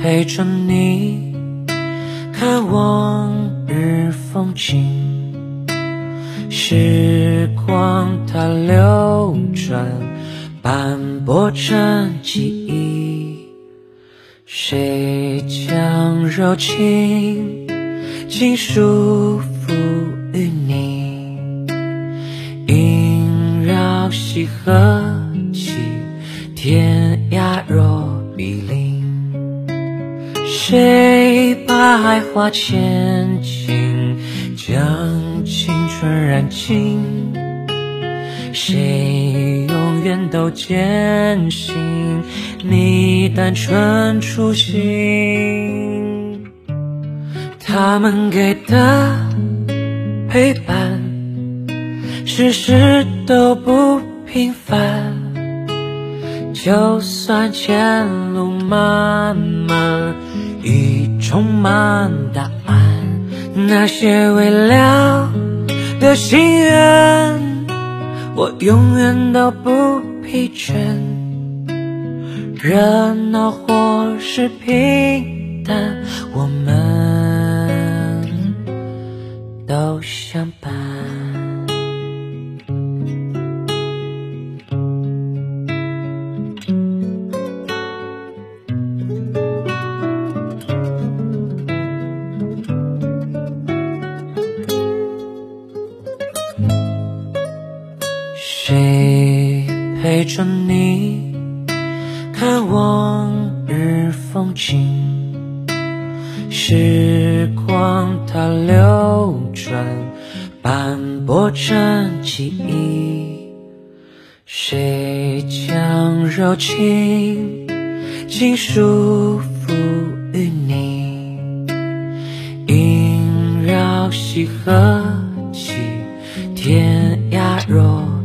陪着你看往日风景，时光它流转，斑驳成记忆。谁将柔情尽束缚于你？萦绕西河起，天涯若比邻。谁把爱化千金，将青春燃尽？谁永远都坚信你单纯初心？他们给的陪伴，事事都不平凡。就算前路漫漫，慢答案，那些未了的心愿。我永远都不疲倦，热闹或是平淡，陪着你看往日风景？时光它流转，斑驳成记忆。谁将柔情尽束缚于你？萦绕西河起，天涯若。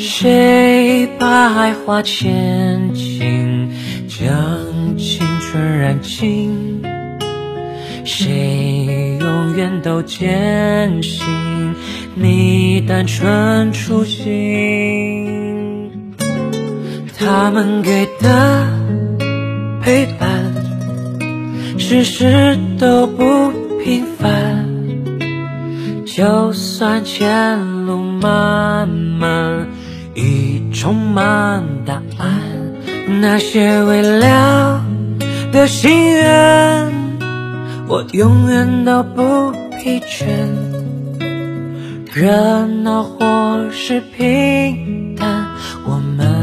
谁把爱化千金，将青春燃尽？谁永远都坚信你单纯初心？他们给的陪伴，事事都不平凡。就算前路漫漫，已充满答案，那些未了的心愿，我永远都不疲倦。热闹或是平淡，我们。